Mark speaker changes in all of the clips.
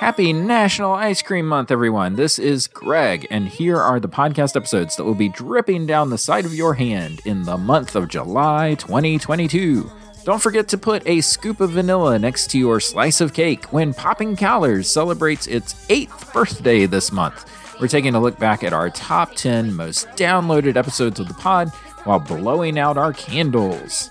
Speaker 1: Happy National Ice Cream Month, everyone. This is Greg, and here are the podcast episodes that will be dripping down the side of your hand in the month of July 2022. Don't forget to put a scoop of vanilla next to your slice of cake when Popping Collars celebrates its eighth birthday this month. We're taking a look back at our top 10 most downloaded episodes of the pod while blowing out our candles.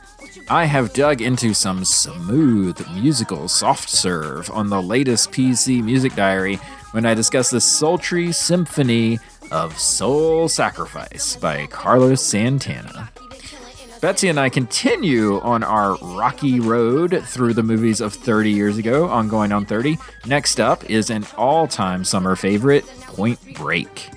Speaker 1: I have dug into some smooth musical soft serve on the latest PC Music Diary when I discuss the sultry symphony of Soul Sacrifice by Carlos Santana. Betsy and I continue on our rocky road through the movies of 30 years ago on Going on 30. Next up is an all time summer favorite, Point Break.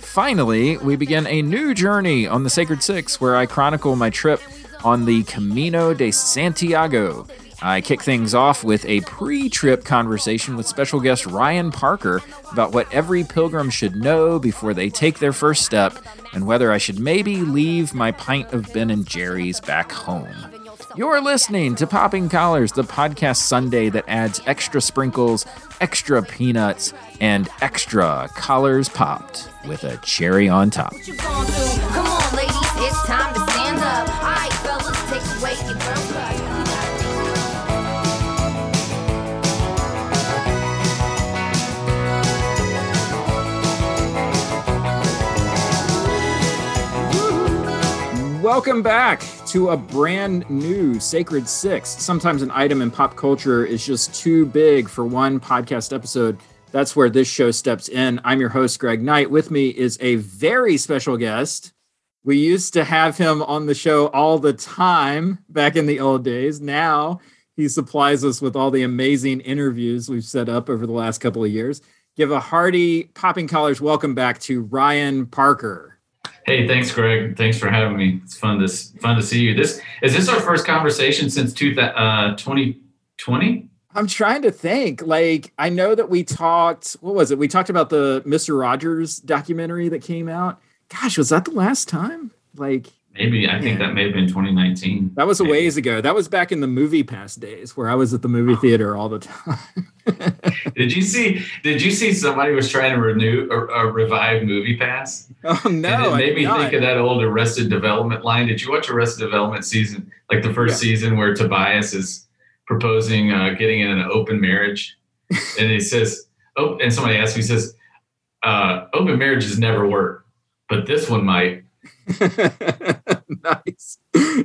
Speaker 1: Finally, we begin a new journey on the Sacred Six where I chronicle my trip on the Camino de Santiago. I kick things off with a pre trip conversation with special guest Ryan Parker about what every pilgrim should know before they take their first step and whether I should maybe leave my pint of Ben and Jerry's back home. You're listening to Popping Collars, the podcast Sunday that adds extra sprinkles, extra peanuts, and extra collars popped with a cherry on top. Welcome back to a brand new Sacred Six. Sometimes an item in pop culture is just too big for one podcast episode. That's where this show steps in. I'm your host, Greg Knight. With me is a very special guest. We used to have him on the show all the time back in the old days. Now he supplies us with all the amazing interviews we've set up over the last couple of years. Give a hearty popping collars welcome back to Ryan Parker.
Speaker 2: Hey, thanks, Greg. Thanks for having me. It's fun to fun to see you. This is this our first conversation since two, uh, 2020?
Speaker 1: I'm trying to think. Like, I know that we talked. What was it? We talked about the Mister Rogers documentary that came out. Gosh, was that the last time? Like,
Speaker 2: Maybe I think that may have been 2019.
Speaker 1: That was
Speaker 2: a
Speaker 1: ways ago. That was back in the movie pass days where I was at the movie theater all the time.
Speaker 2: did you see? Did you see somebody was trying to renew or, or revive Movie Pass?
Speaker 1: Oh no!
Speaker 2: And it made me not. think of that old Arrested Development line. Did you watch Arrested Development season, like the first yeah. season where Tobias is proposing uh, getting in an open marriage, and he says, "Oh," and somebody asks, me, he says, uh, "Open marriages never work, but this one might."
Speaker 1: nice.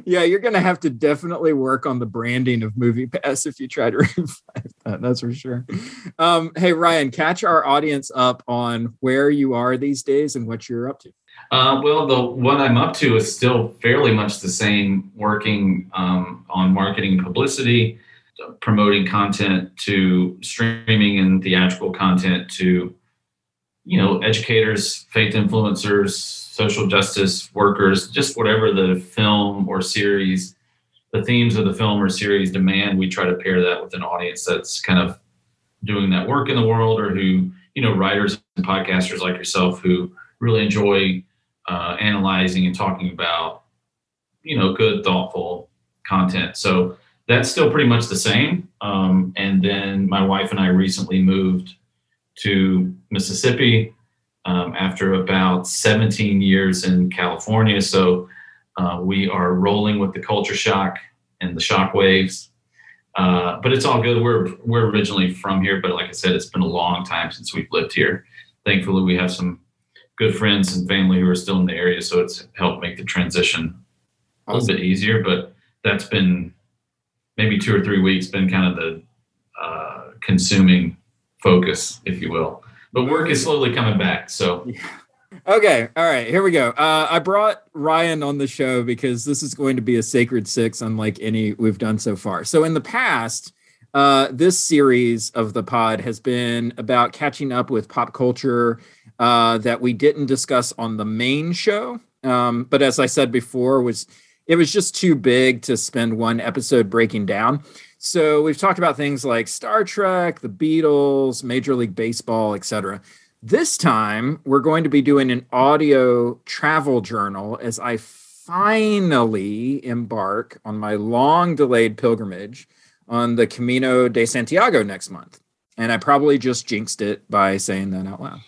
Speaker 1: Yeah, you're going to have to definitely work on the branding of Movie Pass if you try to revive that. That's for sure. Um, hey, Ryan, catch our audience up on where you are these days and what you're up to.
Speaker 2: Uh, well, the what I'm up to is still fairly much the same, working um, on marketing and publicity, promoting content to streaming and theatrical content to, you know, educators, faith influencers, social justice workers, just whatever the film or series, the themes of the film or series demand, we try to pair that with an audience that's kind of doing that work in the world or who, you know, writers and podcasters like yourself who really enjoy uh, analyzing and talking about, you know, good, thoughtful content. So that's still pretty much the same. Um, and then my wife and I recently moved to Mississippi um, after about 17 years in California. So uh, we are rolling with the culture shock and the shock waves. Uh, but it's all good. We're we're originally from here, but like I said, it's been a long time since we've lived here. Thankfully, we have some good friends and family who are still in the area, so it's helped make the transition a little bit easier. But that's been maybe two or three weeks been kind of the uh, consuming focus, if you will but work is slowly coming back. So.
Speaker 1: Okay, all right, here we go. Uh, I brought Ryan on the show because this is going to be a sacred six, unlike any we've done so far. So, in the past, uh, this series of the pod has been about catching up with pop culture uh, that we didn't discuss on the main show. Um, but as I said before, was it was just too big to spend one episode breaking down. So we've talked about things like Star Trek, the Beatles, Major League Baseball, etc. This time we're going to be doing an audio travel journal as I finally embark on my long delayed pilgrimage on the Camino de Santiago next month. And I probably just jinxed it by saying that out loud.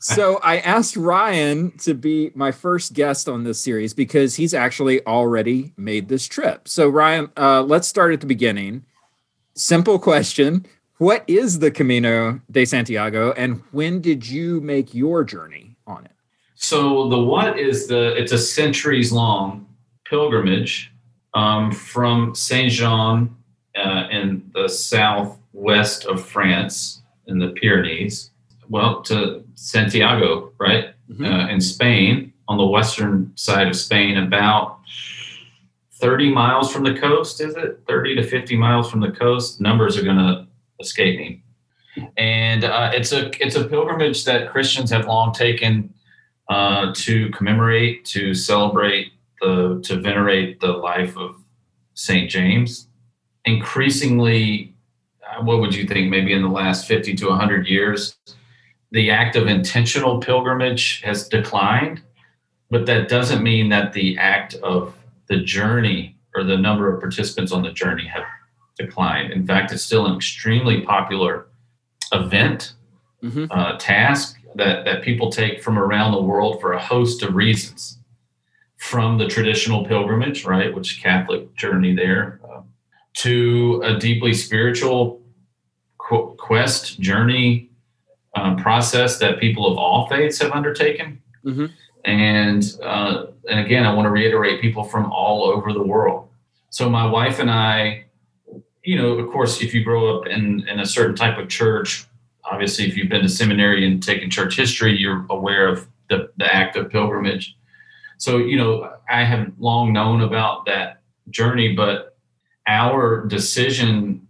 Speaker 1: So I asked Ryan to be my first guest on this series because he's actually already made this trip. So Ryan, uh, let's start at the beginning. Simple question: What is the Camino de Santiago, and when did you make your journey on it?
Speaker 2: So the what is the? It's a centuries long pilgrimage um, from Saint Jean uh, in the southwest of France in the Pyrenees, well to Santiago, right, mm-hmm. uh, in Spain, on the western side of Spain, about 30 miles from the coast, is it? 30 to 50 miles from the coast. Numbers are going to escape me. And uh, it's a it's a pilgrimage that Christians have long taken uh, to commemorate, to celebrate the to venerate the life of Saint James. Increasingly, uh, what would you think? Maybe in the last 50 to 100 years, the act of intentional pilgrimage has declined, but that doesn't mean that the act of the journey or the number of participants on the journey have declined. In fact, it's still an extremely popular event, mm-hmm. uh, task that, that people take from around the world for a host of reasons. From the traditional pilgrimage, right, which Catholic journey there, uh, to a deeply spiritual quest journey um, process that people of all faiths have undertaken. Mm-hmm. And uh, and again, I want to reiterate people from all over the world. So my wife and I, you know, of course, if you grow up in in a certain type of church, obviously, if you've been to seminary and taken church history, you're aware of the, the act of pilgrimage. So you know, I have long known about that journey, but our decision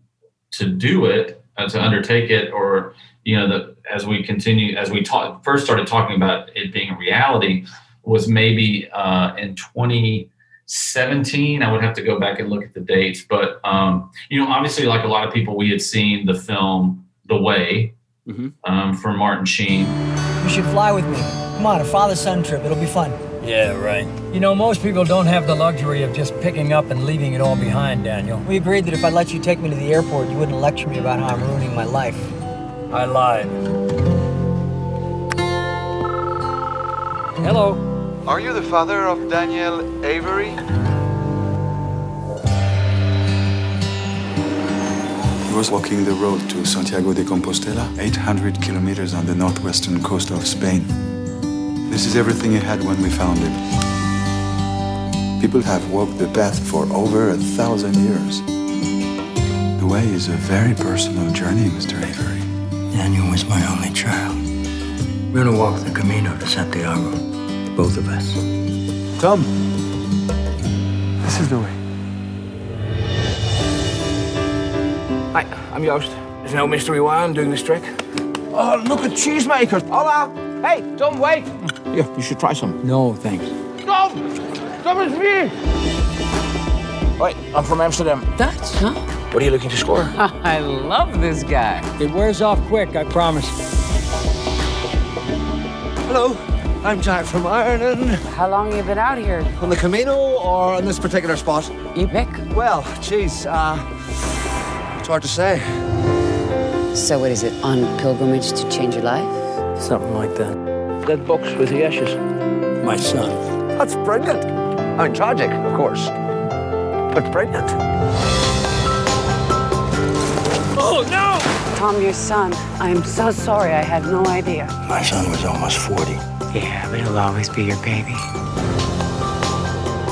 Speaker 2: to do it, uh, to undertake it, or you know, the as we continue, as we talk, first started talking about it being a reality, was maybe uh, in 2017. I would have to go back and look at the dates, but um, you know, obviously, like a lot of people, we had seen the film The Way mm-hmm. um, from Martin Sheen.
Speaker 3: You should fly with me. Come on, a father-son trip. It'll be fun.
Speaker 4: Yeah, right. You know, most people don't have the luxury of just picking up and leaving it all behind, Daniel.
Speaker 3: We agreed that if I let you take me to the airport, you wouldn't lecture me about how I'm ruining my life.
Speaker 4: I lied. Hello.
Speaker 5: Are you the father of Daniel Avery?
Speaker 6: He was walking the road to Santiago de Compostela, 800 kilometers on the northwestern coast of Spain. This is everything he had when we found it. People have walked the path for over a thousand years. The way is a very personal journey, Mr. Avery.
Speaker 4: Daniel was my only child. We're gonna walk the Camino to Santiago, both of us.
Speaker 5: Tom, this is the way.
Speaker 7: Hi, I'm Joost. There's no mystery why I'm doing this trick.
Speaker 5: Oh, look at cheesemakers. Hola.
Speaker 7: Hey, Tom, wait. Yeah, you should try some.
Speaker 4: No, thanks.
Speaker 5: Tom! Tom is me!
Speaker 7: Wait, I'm from Amsterdam.
Speaker 8: That's huh?
Speaker 7: What are you looking to score?
Speaker 8: I love this guy.
Speaker 4: It wears off quick, I promise.
Speaker 5: Hello, I'm Jack from Ireland.
Speaker 8: How long have you been out here?
Speaker 5: On the Camino or on this particular spot?
Speaker 8: You pick.
Speaker 5: Well, geez, uh, it's hard to say.
Speaker 8: So what is it, on pilgrimage to change your life?
Speaker 4: Something like that.
Speaker 7: That box with the ashes.
Speaker 4: My son.
Speaker 5: That's brilliant. I mean, tragic, of course, but brilliant.
Speaker 7: Oh, no!
Speaker 8: Tom, your son. I am so sorry. I had no idea.
Speaker 4: My son was almost 40.
Speaker 8: Yeah, but he'll always be your baby.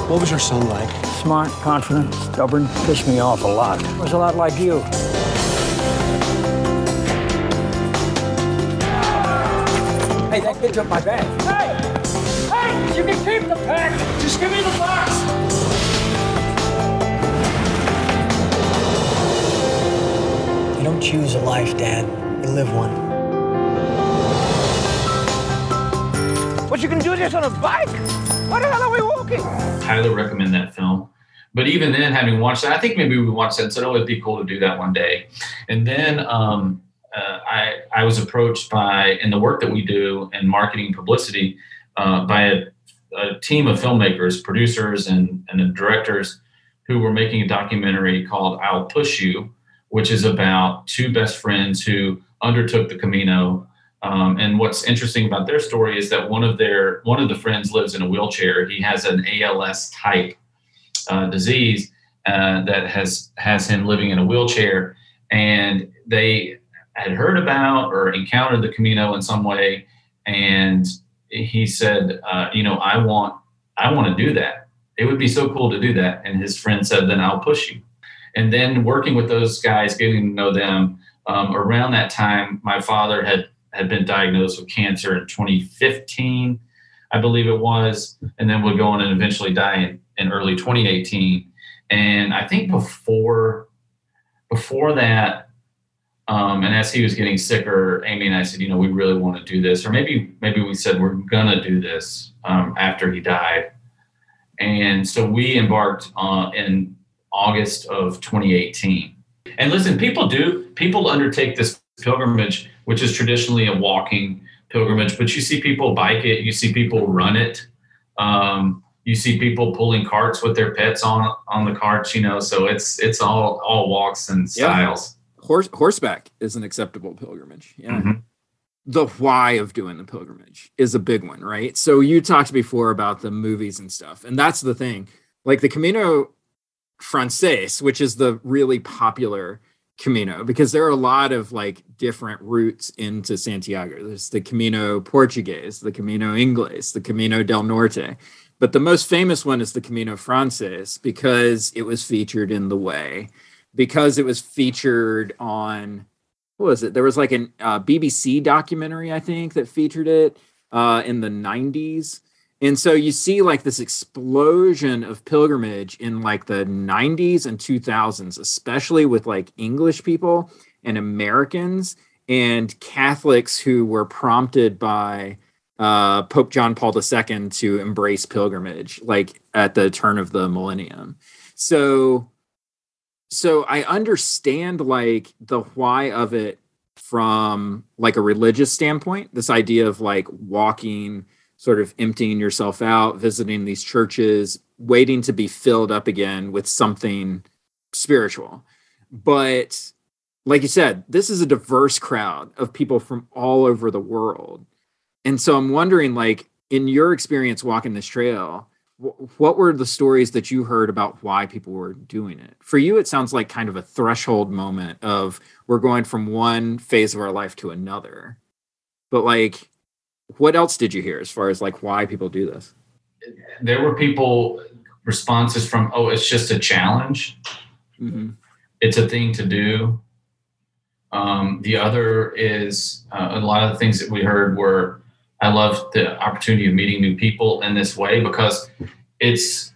Speaker 5: What was your son like?
Speaker 4: Smart, confident, stubborn. Pissed me off a lot. Was a lot like you.
Speaker 7: Hey, that my bag. Hey! Hey! You can keep the pack! Just give me the box!
Speaker 3: don't choose a life, Dad. You live one.
Speaker 5: What you can do this on a bike? Why the hell are we walking?
Speaker 2: Highly recommend that film. But even then, having watched that, I think maybe we watched that and said, "Oh, it'd be cool to do that one day." And then um, uh, I I was approached by in the work that we do in marketing publicity uh, by a, a, team of filmmakers, producers, and and directors who were making a documentary called "I'll Push You," which is about two best friends who undertook the Camino. Um, and what's interesting about their story is that one of their one of the friends lives in a wheelchair. He has an ALS type uh, disease uh, that has has him living in a wheelchair, and they had heard about or encountered the Camino in some way, and he said, uh, "You know, I want I want to do that. It would be so cool to do that." And his friend said, "Then I'll push you." And then working with those guys, getting to know them. Um, around that time, my father had had been diagnosed with cancer in 2015, I believe it was, and then would go on and eventually die in, in early 2018. And I think before before that, um, and as he was getting sicker, Amy and I said, you know, we really want to do this, or maybe maybe we said we're gonna do this um, after he died. And so we embarked on in August of 2018. And listen, people do, people undertake this pilgrimage, which is traditionally a walking pilgrimage, but you see people bike it, you see people run it. Um, you see people pulling carts with their pets on on the carts, you know. So it's it's all all walks and styles.
Speaker 1: Horse horseback is an acceptable pilgrimage. Yeah. Mm-hmm. The why of doing the pilgrimage is a big one, right? So you talked before about the movies and stuff, and that's the thing. Like the Camino Frances, which is the really popular Camino, because there are a lot of like different routes into Santiago. There's the Camino Portuguese, the Camino Inglés, the Camino del Norte. But the most famous one is the Camino Frances because it was featured in The Way, because it was featured on, what was it? There was like a uh, BBC documentary, I think, that featured it uh, in the 90s and so you see like this explosion of pilgrimage in like the 90s and 2000s, especially with like English people and Americans and Catholics who were prompted by uh, Pope John Paul II to embrace pilgrimage, like at the turn of the millennium. So, so I understand like the why of it from like a religious standpoint. This idea of like walking sort of emptying yourself out, visiting these churches, waiting to be filled up again with something spiritual. But like you said, this is a diverse crowd of people from all over the world. And so I'm wondering, like, in your experience walking this trail, what were the stories that you heard about why people were doing it? For you, it sounds like kind of a threshold moment of we're going from one phase of our life to another. But like, what else did you hear as far as like why people do this?
Speaker 2: There were people responses from, oh, it's just a challenge. Mm-hmm. It's a thing to do. Um, the other is uh, a lot of the things that we heard were, I love the opportunity of meeting new people in this way because it's,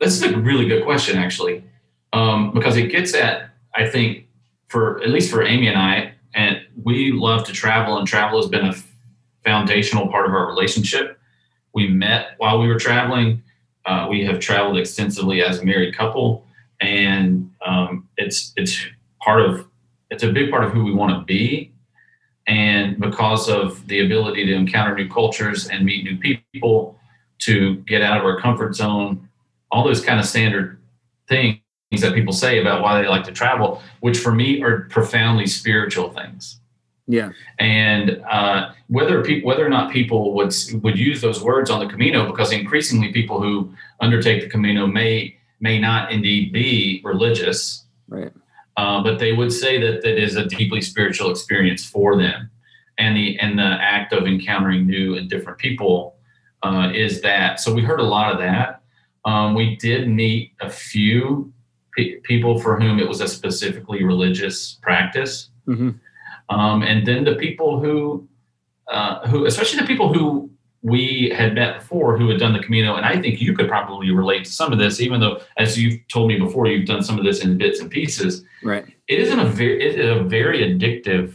Speaker 2: this is a really good question actually, um, because it gets at, I think, for at least for Amy and I, and we love to travel, and travel has been a foundational part of our relationship. We met while we were traveling. Uh, we have traveled extensively as a married couple, and um, it's it's part of it's a big part of who we want to be. And because of the ability to encounter new cultures and meet new people, to get out of our comfort zone, all those kind of standard things that people say about why they like to travel, which for me are profoundly spiritual things.
Speaker 1: Yeah.
Speaker 2: And uh, whether people, whether or not people would would use those words on the Camino, because increasingly people who undertake the Camino may may not indeed be religious,
Speaker 1: right?
Speaker 2: Uh, but they would say that that is a deeply spiritual experience for them, and the and the act of encountering new and different people uh, is that. So we heard a lot of that. Um, we did meet a few pe- people for whom it was a specifically religious practice. Mm-hmm. Um, and then the people who, uh, who, especially the people who we had met before who had done the Camino, and I think you could probably relate to some of this, even though, as you've told me before, you've done some of this in bits and pieces.
Speaker 1: Right.
Speaker 2: It isn't a very, it is a very addictive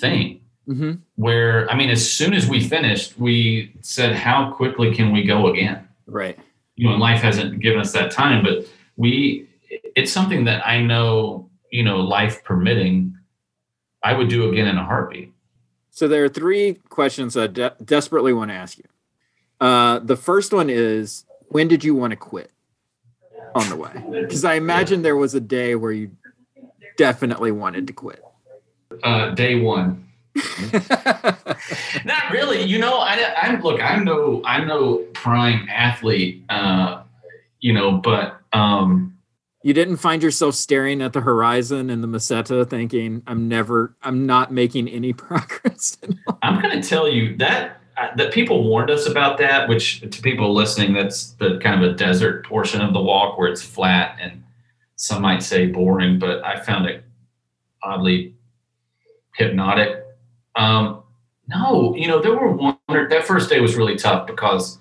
Speaker 2: thing. Mm-hmm. Where I mean, as soon as we finished, we said, "How quickly can we go again?"
Speaker 1: Right.
Speaker 2: You know, and life hasn't given us that time, but we, it's something that I know, you know, life permitting, I would do again in a heartbeat.
Speaker 1: So there are three questions I de- desperately want to ask you. Uh, the first one is when did you want to quit on the way? Because I imagine there was a day where you definitely wanted to quit?
Speaker 2: Uh, day one. Not really. You know, I, I'm look. I'm no. I'm no prime athlete. Uh, you know, but um,
Speaker 1: you didn't find yourself staring at the horizon and the Meseta, thinking, "I'm never. I'm not making any progress."
Speaker 2: I'm going to tell you that uh, that people warned us about that. Which to people listening, that's the kind of a desert portion of the walk where it's flat and some might say boring, but I found it oddly hypnotic. Um, no, you know, there were one that first day was really tough because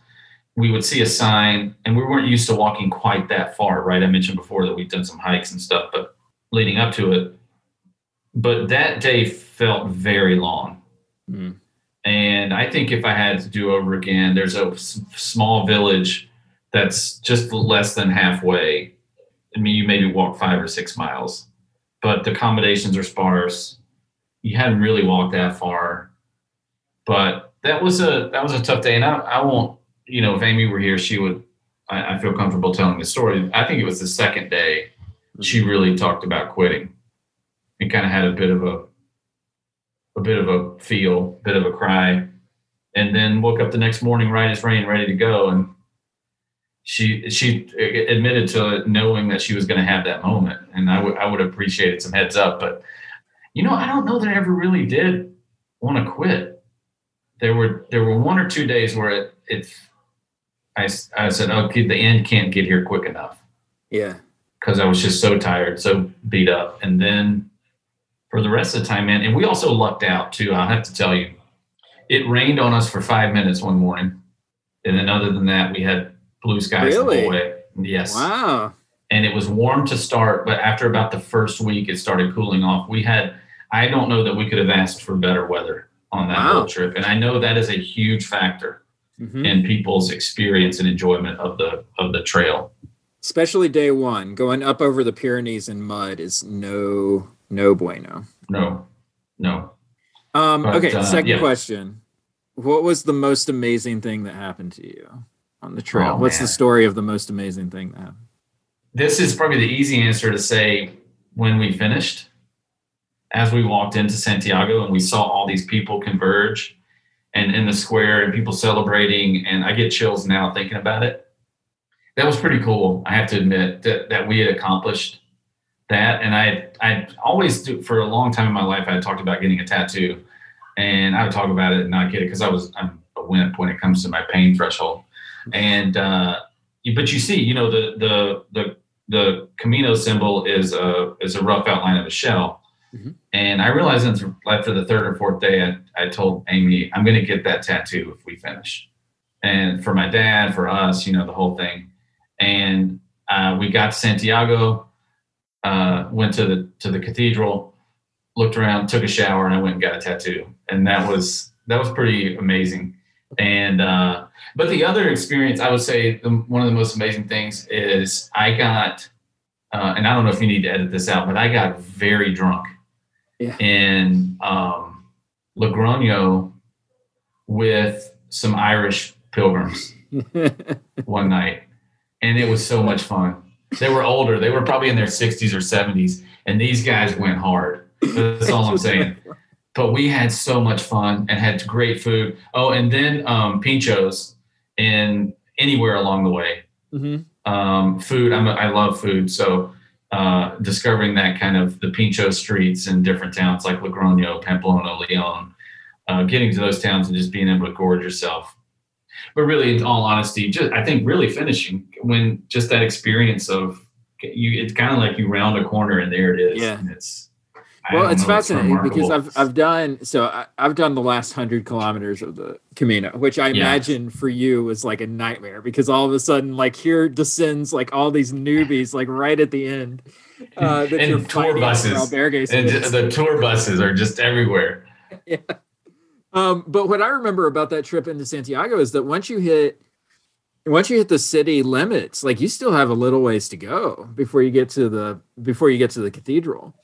Speaker 2: we would see a sign and we weren't used to walking quite that far, right? I mentioned before that we'd done some hikes and stuff, but leading up to it. But that day felt very long. Mm. And I think if I had to do over again, there's a s- small village that's just less than halfway. I mean, you maybe walk five or six miles, but the accommodations are sparse. You hadn't really walked that far, but that was a that was a tough day. And I, I won't you know, if Amy were here, she would. I, I feel comfortable telling the story. I think it was the second day she mm-hmm. really talked about quitting, and kind of had a bit of a, a bit of a feel, bit of a cry, and then woke up the next morning right as rain, ready to go, and she she admitted to knowing that she was going to have that moment, and I would I would have appreciated some heads up, but you know, I don't know that I ever really did want to quit. There were there were one or two days where it it I, I said, oh, okay, the end can't get here quick enough.
Speaker 1: Yeah.
Speaker 2: Because I was just so tired, so beat up. And then for the rest of the time, man, and we also lucked out too. I have to tell you, it rained on us for five minutes one morning. And then other than that, we had blue skies really? the whole way. Yes.
Speaker 1: Wow.
Speaker 2: And it was warm to start, but after about the first week, it started cooling off. We had, I don't know that we could have asked for better weather on that wow. whole trip. And I know that is a huge factor mm-hmm. and people's experience and enjoyment of the of the trail.
Speaker 1: Especially day one, going up over the Pyrenees in mud is no no bueno.
Speaker 2: No, no.
Speaker 1: Um, but, okay, uh, second yeah. question. What was the most amazing thing that happened to you on the trail? Oh, What's man. the story of the most amazing thing that happened?
Speaker 2: This is probably the easy answer to say when we finished. As we walked into Santiago and we saw all these people converge and in the square and people celebrating and i get chills now thinking about it. That was pretty cool i have to admit that, that we had accomplished that and i i always do for a long time in my life i talked about getting a tattoo and i would talk about it and not get it because i was i'm a wimp when it comes to my pain threshold. And uh but you see you know the the the the camino symbol is a is a rough outline of a shell Mm-hmm. And I realized after the third or fourth day, I, I told Amy, I'm going to get that tattoo if we finish. And for my dad, for us, you know, the whole thing. And uh, we got to Santiago, uh, went to the to the cathedral, looked around, took a shower, and I went and got a tattoo. And that was that was pretty amazing. And uh, but the other experience, I would say, the, one of the most amazing things is I got, uh, and I don't know if you need to edit this out, but I got very drunk
Speaker 1: yeah.
Speaker 2: in um, Logroño with some Irish pilgrims one night, and it was so much fun. They were older; they were probably in their 60s or 70s, and these guys went hard. That's all I'm saying. But we had so much fun and had great food. Oh, and then um, pinchos and anywhere along the way. Mm-hmm. Um, food. I'm a, I love food, so uh, discovering that kind of the Pincho streets in different towns like Logroño, Pamplona, Leon, uh, getting to those towns and just being able to gorge yourself. But really, in all honesty, just I think really finishing when just that experience of you, it's kind of like you round a corner and there it is.
Speaker 1: Yeah.
Speaker 2: And it's
Speaker 1: well, it's fascinating because I've I've done so I, have done the last hundred kilometers of the Camino, which I yeah. imagine for you was like a nightmare because all of a sudden, like here descends like all these newbies, like right at the end.
Speaker 2: Uh, and tour buses, and the tour buses are just everywhere.
Speaker 1: Yeah. Um, but what I remember about that trip into Santiago is that once you hit once you hit the city limits, like you still have a little ways to go before you get to the before you get to the cathedral.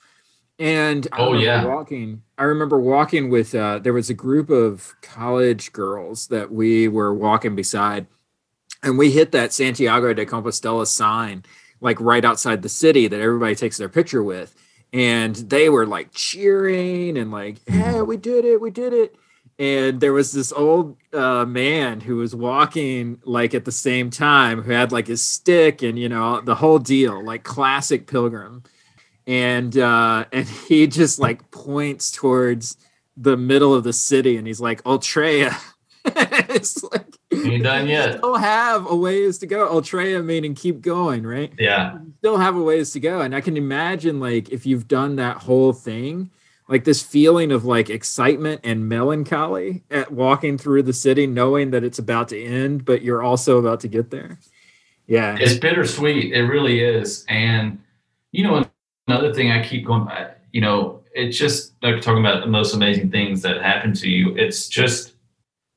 Speaker 1: And I
Speaker 2: oh yeah,
Speaker 1: walking. I remember walking with. Uh, there was a group of college girls that we were walking beside, and we hit that Santiago de Compostela sign like right outside the city that everybody takes their picture with. and they were like cheering and like, "Yeah, we did it, we did it." And there was this old uh, man who was walking like at the same time, who had like his stick and you know the whole deal, like classic pilgrim. And uh, and he just like points towards the middle of the city, and he's like, "Ultreya." it's like
Speaker 2: Ain't done yet.
Speaker 1: still have a ways to go. Ultreya meaning keep going, right?
Speaker 2: Yeah.
Speaker 1: You still have a ways to go. And I can imagine like if you've done that whole thing, like this feeling of like excitement and melancholy at walking through the city, knowing that it's about to end, but you're also about to get there. Yeah.
Speaker 2: It's bittersweet. It really is. And, you know, another thing I keep going back, you know, it's just like talking about the most amazing things that happen to you. It's just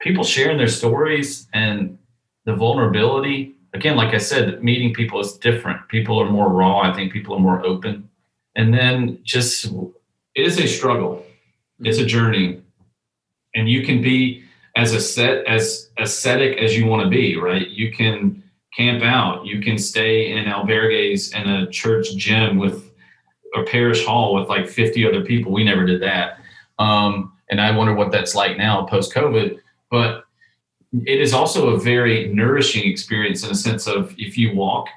Speaker 2: people sharing their stories and the vulnerability. Again, like I said, meeting people is different. People are more raw. I think people are more open. And then just, it is a struggle. It's a mm-hmm. journey. And you can be as a set as ascetic as you want to be, right? You can camp out. You can stay in albergues in a church gym with a parish hall with like 50 other people. We never did that. Um, and I wonder what that's like now post COVID. But it is also a very nourishing experience in a sense of if you walk,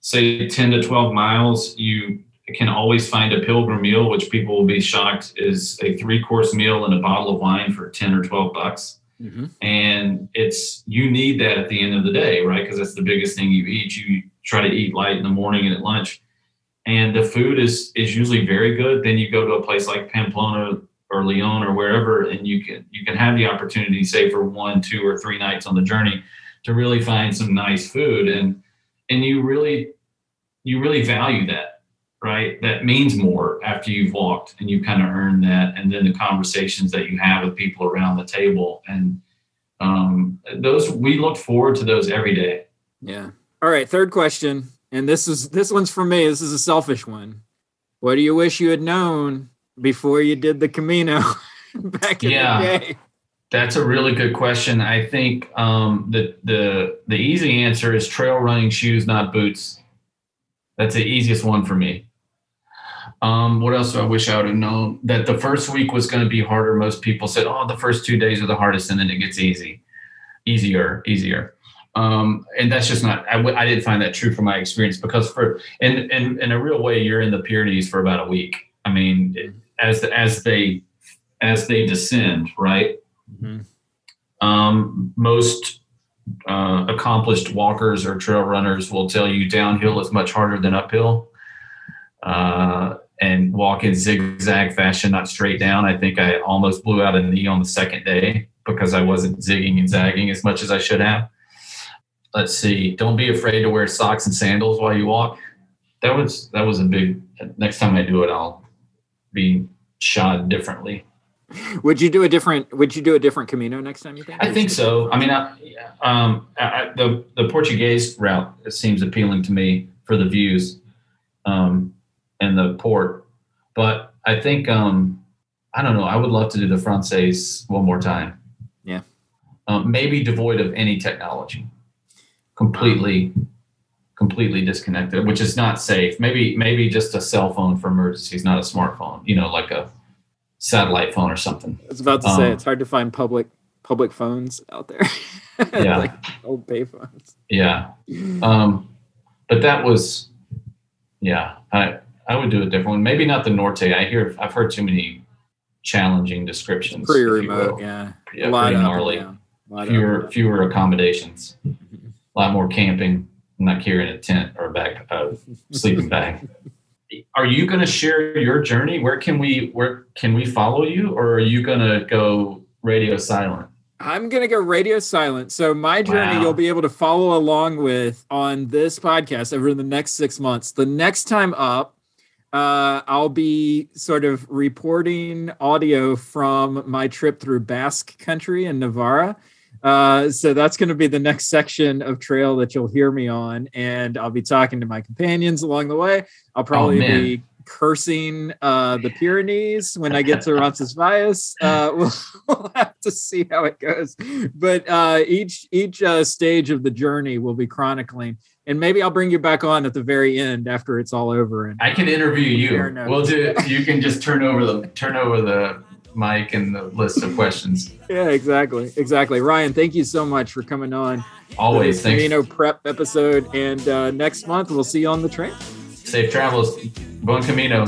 Speaker 2: say 10 to 12 miles, you can always find a pilgrim meal, which people will be shocked is a three course meal and a bottle of wine for 10 or 12 bucks.
Speaker 1: Mm-hmm.
Speaker 2: And it's, you need that at the end of the day, right? Because that's the biggest thing you eat. You try to eat light in the morning and at lunch. And the food is, is usually very good. Then you go to a place like Pamplona or Leon or wherever, and you can you can have the opportunity, say for one, two, or three nights on the journey, to really find some nice food, and and you really you really value that, right? That means more after you've walked and you kind of earned that, and then the conversations that you have with people around the table, and um, those we look forward to those every day.
Speaker 1: Yeah. All right. Third question, and this is this one's for me. This is a selfish one. What do you wish you had known before you did the Camino back in
Speaker 2: Yeah.
Speaker 1: the day?
Speaker 2: That's a really good question. I think um, the the the easy answer is trail running shoes, not boots. That's the easiest one for me. Um, what else do I wish I would have known? That the first week was going to be harder. Most people said, "Oh, the first two days are the hardest, and then it gets easy, easier, easier." Um, and that's just not. I, w- I didn't find that true from my experience because for in, in in a real way, you're in the Pyrenees for about a week. I mean, it- as as they as they descend, right?
Speaker 1: Mhm.
Speaker 2: Um, most uh, accomplished walkers or trail runners will tell you downhill is much harder than uphill. Uh, and walk in zigzag fashion, not straight down. I think I almost blew out a knee on the second day because I wasn't zigging and zagging as much as I should have. Let's see. Don't be afraid to wear socks and sandals while you walk. That was that was a big. Next time I do it, I'll be shod differently.
Speaker 1: Would you do a different? Would you do a different Camino next time? You think?
Speaker 2: I think so. I mean, I, um, I, the the Portuguese route seems appealing to me for the views, um, and the port. But I think um, I don't know. I would love to do the Francaise one more time.
Speaker 1: Yeah.
Speaker 2: Um, maybe devoid of any technology, completely, completely disconnected, which is not safe. Maybe maybe just a cell phone for emergencies, not a smartphone. You know, like a satellite phone or something.
Speaker 1: I was about to say
Speaker 2: Um,
Speaker 1: it's hard to find public public phones out there.
Speaker 2: Yeah.
Speaker 1: like old payphones.
Speaker 2: Yeah. Um, but that was, yeah, I, I would do a different one. Maybe not the Norte. I hear, I've heard too many challenging descriptions.
Speaker 1: pretty remote. yeah.
Speaker 2: Yeah,
Speaker 1: a lot
Speaker 2: pretty gnarly. Fewer, fewer accommodations, a lot more camping. I'm not carrying a tent or a bag, a sleeping bag. Are you going to share your journey? Where can we, where can we follow you or are you going to go radio silent?
Speaker 1: I'm gonna go radio silent. So my journey
Speaker 2: Wow.
Speaker 1: you'll be able to follow along with on this podcast over the next six months. The next time up, uh, I'll be sort of reporting audio from my trip through Basque country in Navarra. Uh, so that's going to be the next section of trail that you'll hear me on, and I'll be talking to my companions along the way. I'll probably
Speaker 2: man.
Speaker 1: be cursing uh, the Pyrenees when I get to Roncesvalles. Uh, we'll, we'll have to see how it goes. But uh, each each uh, stage of the journey will be chronicling, and maybe I'll bring you back on at the very end after it's all over. And
Speaker 2: I can interview you. We'll do. You can just turn over the turn over the mic and the list of questions.
Speaker 1: yeah, exactly, exactly. Ryan, thank you so much for coming on.
Speaker 2: Always.
Speaker 1: for the
Speaker 2: Thanks.
Speaker 1: Camino prep episode, and uh, next month we'll see you on the train.
Speaker 2: Safe travels. Buen camino.